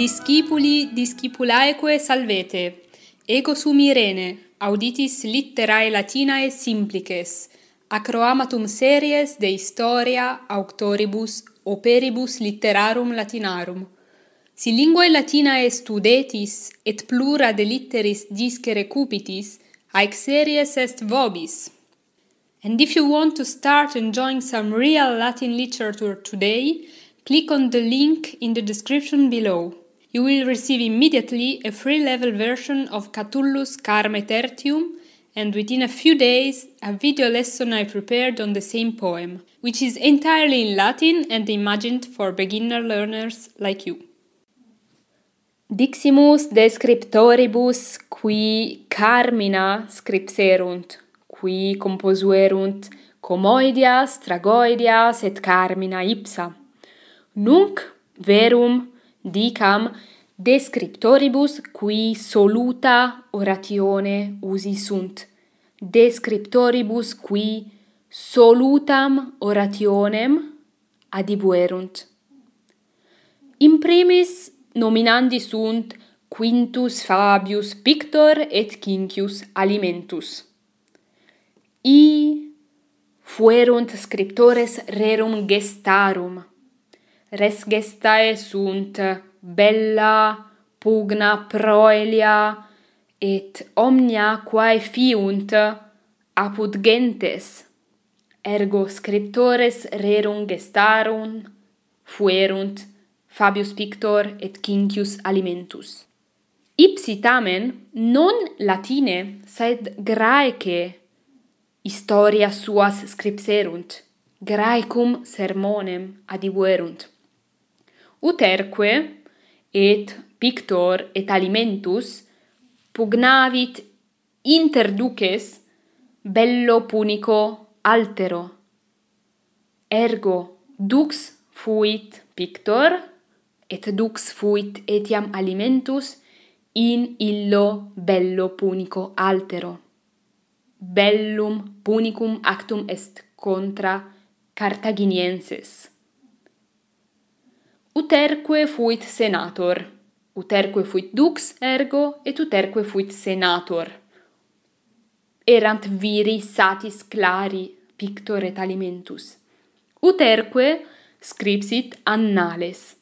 Discipuli discipulaeque salvete, ego sum Irene, auditis litterae Latinae simplices, acroamatum series de historia auctoribus operibus litterarum latinarum. Si linguae Latinae studetis et plura de litteris discere cupitis, haec series est vobis. And if you want to start enjoying some real Latin literature today, click on the link in the description below you will receive immediately a free level version of Catullus Carme Tertium and within a few days a video lesson I prepared on the same poem, which is entirely in Latin and imagined for beginner learners like you. Diximus de scriptoribus qui carmina scripserunt, qui composuerunt comoidias, tragoidias et carmina ipsa. Nunc verum dicam descriptoribus qui soluta oratione usi sunt. Descriptoribus qui solutam orationem adibuerunt. In primis nominandi sunt Quintus Fabius Pictor et Quincius Alimentus. I fuerunt scriptores rerum gestarum res gestae sunt bella pugna proelia et omnia quae fiunt apud gentes. Ergo scriptores rerum gestarum fuerunt Fabius Pictor et Quincius Alimentus. Ipsi tamen non latine sed graece historia suas scripserunt graecum sermonem adibuerunt uterque et pictor et alimentus pugnavit interduces bello punico altero. Ergo dux fuit pictor et dux fuit etiam alimentus in illo bello punico altero. Bellum punicum actum est contra Carthaginienses uterque fuit senator. Uterque fuit dux ergo et uterque fuit senator. Erant viri satis clari pictore talimentus. Uterque scripsit annales.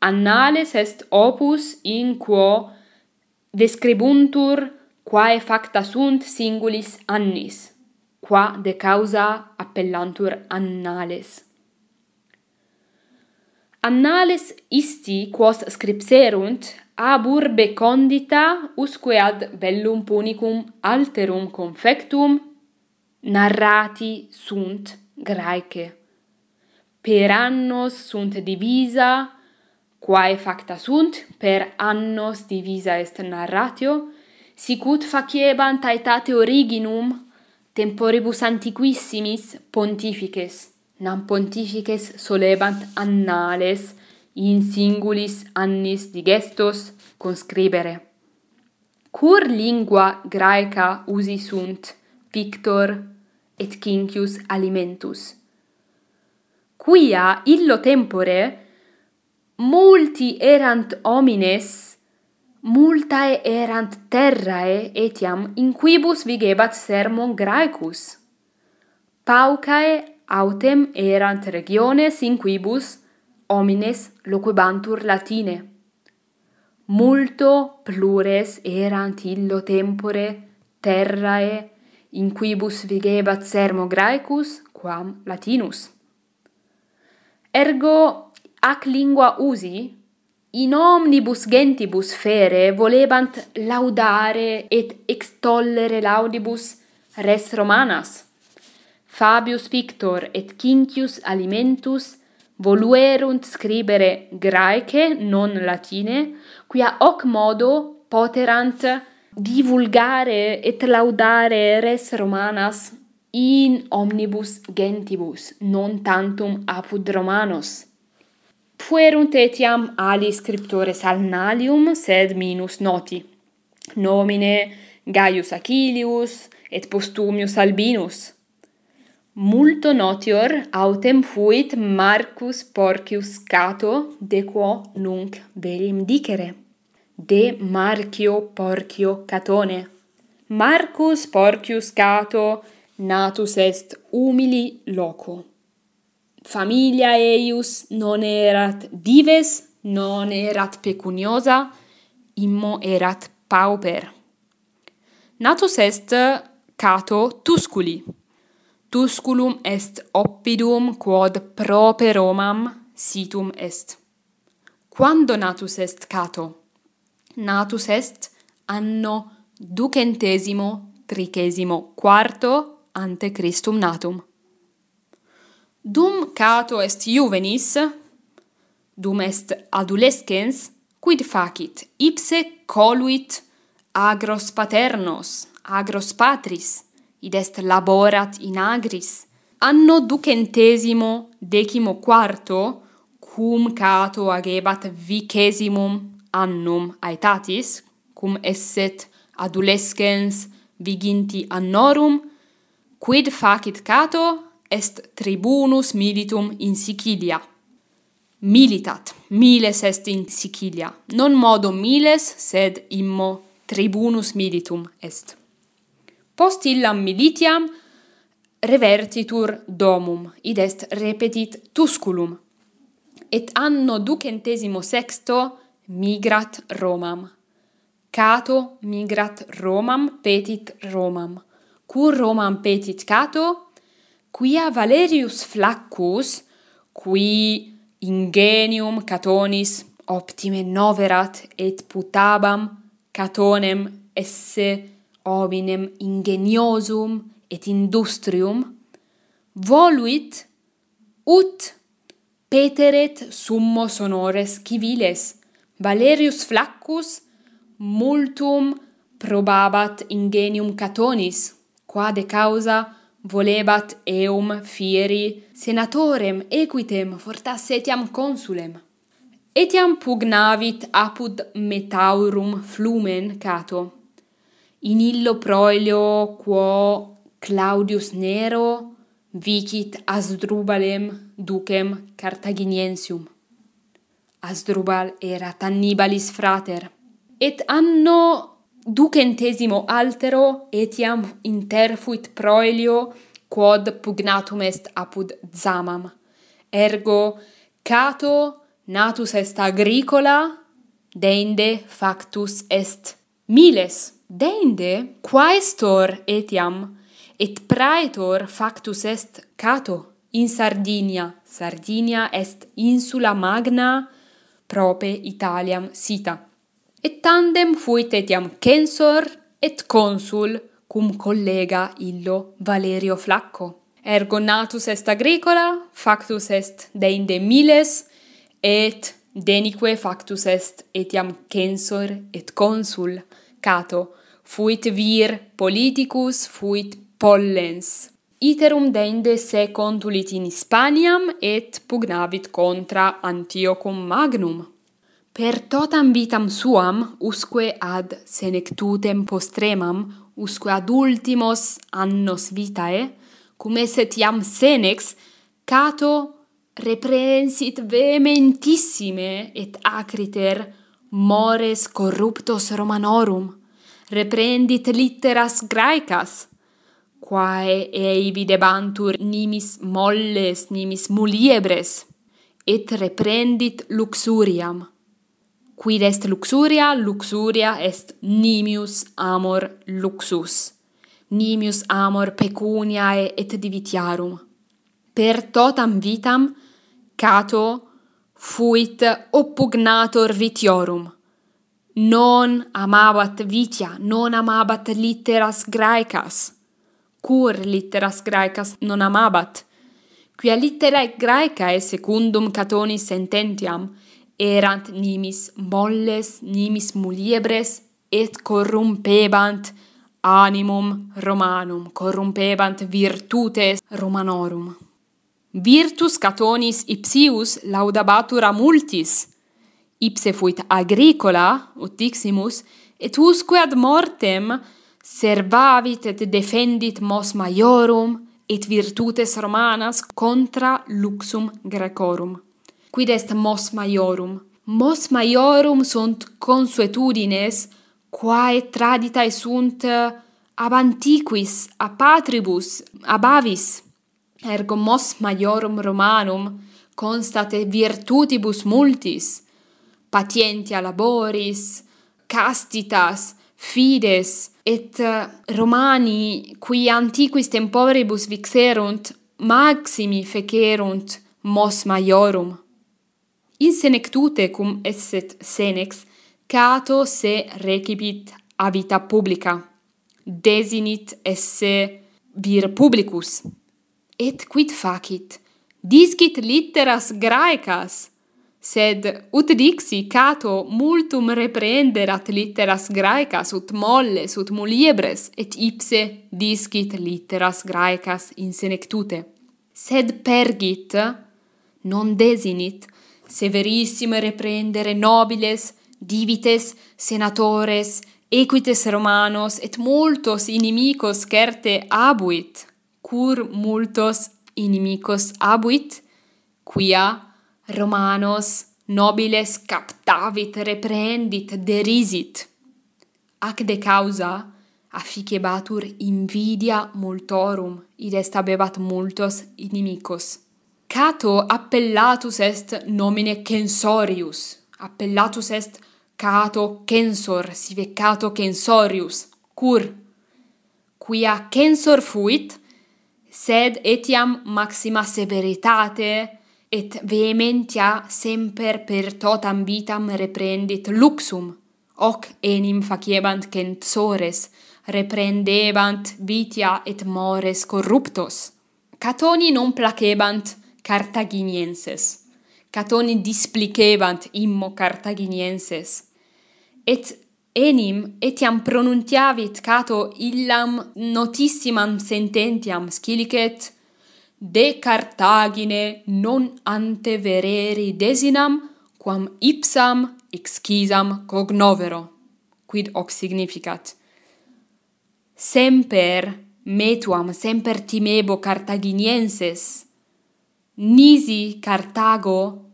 Annales est opus in quo describuntur quae facta sunt singulis annis, qua de causa appellantur annales annales isti quos scripserunt ab urbe condita usque ad bellum punicum alterum confectum narrati sunt graece. Per annos sunt divisa quae facta sunt per annos divisa est narratio sicut faciebant aetate originum temporibus antiquissimis pontifices nam pontifices solebant annales in singulis annis digestos conscribere. Cur lingua graeca usi sunt Victor et Quincius Alimentus. Quia illo tempore multi erant homines, multae erant terrae etiam in quibus vigebat sermon Graecus. Paucae autem erant regiones in quibus homines loquebantur Latine. Multo plures erant illo tempore terrae in quibus vigebat sermo Graecus quam Latinus. Ergo ac lingua usi in omnibus gentibus fere volebant laudare et extollere laudibus res Romanas Fabius Pictor et Quincius Alimentus voluerunt scribere Graece non Latine, quia hoc modo poterant divulgare et laudare res Romanas in omnibus gentibus, non tantum apud Romanos. Fuerunt etiam ali scriptores Alnalium, sed minus noti, nomine Gaius Acilius et Postumius Albinus, Multo notior autem fuit Marcus Porcius Cato, de quo nunc verim dicere. De Marcio Porcio Catone. Marcus Porcius Cato natus est humili loco. Familia eius non erat dives, non erat pecuniosa, immo erat pauper. Natus est Cato Tusculi Tusculum est oppidum quod prope Romam situm est. Quando natus est Cato? Natus est anno ducentesimo tricesimo quarto ante Christum natum. Dum Cato est juvenis, dum est adolescens, quid facit? Ipse coluit agros paternos, agros patris, id est laborat in agris, anno ducentesimo decimo quarto, cum Cato agebat vicesimum annum aetatis, cum esset adolescens viginti annorum, quid facit Cato est tribunus militum in Sicilia. Militat, miles est in Sicilia, non modo miles, sed immo tribunus militum est post illam militiam revertitur domum, id est repetit tusculum. Et anno ducentesimo sexto migrat Romam. Cato migrat Romam petit Romam. Cur Romam petit Cato? Quia Valerius Flaccus, qui ingenium Catonis optime noverat et putabam Catonem esse hominem ingeniosum et industrium, voluit ut peteret summo sonores civiles, Valerius Flaccus multum probabat ingenium Catonis, quade causa volebat eum fieri senatorem equitem fortasse etiam consulem. Etiam pugnavit apud metaurum flumen Cato, in illo Proelio quo Claudius Nero vicit Asdrubalem ducem Carthaginiensium. Asdrubal erat Annibalis frater, et anno ducentesimo altero etiam interfuit Proelio quod pugnatum est apud Zamam. Ergo Cato natus est agricola, deinde factus est miles. Deinde quaestor etiam et praetor factus est Cato in Sardinia. Sardinia est insula magna prope Italiam sita. Et tandem fuit etiam censor et consul cum collega illo Valerio Flacco. Ergo natus est agricola, factus est deinde miles et denique factus est etiam censor et consul Cato fuit vir politicus fuit pollens. Iterum deinde se contulit in Hispaniam et pugnavit contra Antiochum Magnum. Per totam vitam suam usque ad senectutem postremam usque ad ultimos annos vitae cum esset iam senex Cato reprehensit vehementissime et acriter mores corruptos Romanorum reprendit litteras graecas, quae ei videbantur nimis molles, nimis muliebres, et reprendit luxuriam. Quid est luxuria? Luxuria est nimius amor luxus. Nimius amor pecuniae et divitiarum. Per totam vitam Cato fuit oppugnator vitiorum non amabat vitia, non amabat litteras graecas. Cur litteras graecas non amabat, quia litterae graecae secundum Catoni sententiam erant nimis molles, nimis muliebres, et corrumpebant animum Romanum, corrumpebant virtutes Romanorum. Virtus Catonis ipsius laudabatur a multis, ipse fuit agricola ut diximus et usque ad mortem servavit et defendit mos maiorum et virtutes romanas contra luxum grecorum quid est mos maiorum? Mos maiorum sunt consuetudines quae traditae sunt eh, ab antiquis a patribus ab avis. Ergo mos maiorum romanum constate virtutibus multis patientia laboris, castitas, fides, et eh, Romani, qui antiquis temporibus vixerunt, maximi fecerunt mos maiorum. In senectute cum esset senex, Cato se recipit a vita publica, desinit esse vir publicus, et quid facit? Discit litteras graecas, sed ut dixi cato multum reprenderat litteras graecas ut molles ut muliebres et ipse discit litteras graecas in senectute sed pergit non desinit severissime reprendere nobiles divites senatores equites romanos et multos inimicos certe abuit. Cur multos inimicos abuit? Quia Romanos nobiles captavit reprehendit, derisit ac de causa afficebatur invidia multorum id est abebat multos inimicos. Cato appellatus est nomine censorius. Appellatus est Cato censor sive Cato censorius. Cur? Quia censor fuit sed etiam maxima severitate et vehementia semper per totam vitam reprendit luxum, hoc enim faciebant censores, reprendebant vitia et mores corruptos. Catoni non placebant Carthaginienses. Catoni displicebant immo Carthaginienses. Et enim etiam pronuntiavit Cato illam notissimam sententiam scilicet de Cartagine non ante vereri desinam quam ipsam exquisam cognovero quid hoc significat. Semper metuam semper timebo cartaginienses nisi Cartago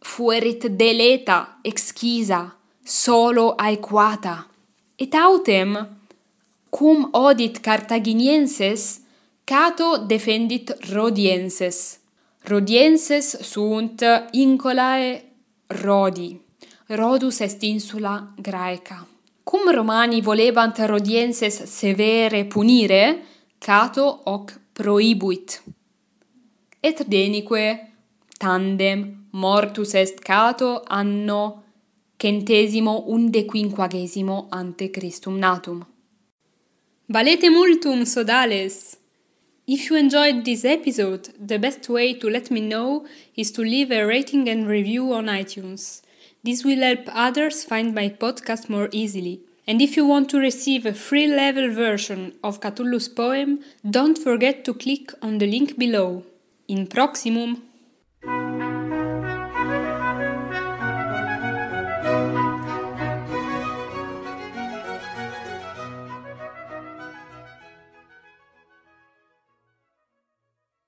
fuerit deleta exquisa solo aequata. Et autem cum odit Cartaginienses Cato defendit Rodienses. Rodienses sunt incolae Rodi. Rodus est insula Graeca. Cum Romani volebant Rodienses severe punire, Cato hoc proibuit. Et denique tandem mortus est Cato anno centesimo undequinquagesimo ante Christum natum. Valete multum sodales! If you enjoyed this episode, the best way to let me know is to leave a rating and review on iTunes. This will help others find my podcast more easily. And if you want to receive a free level version of Cthulhu's poem, don't forget to click on the link below. In Proximum!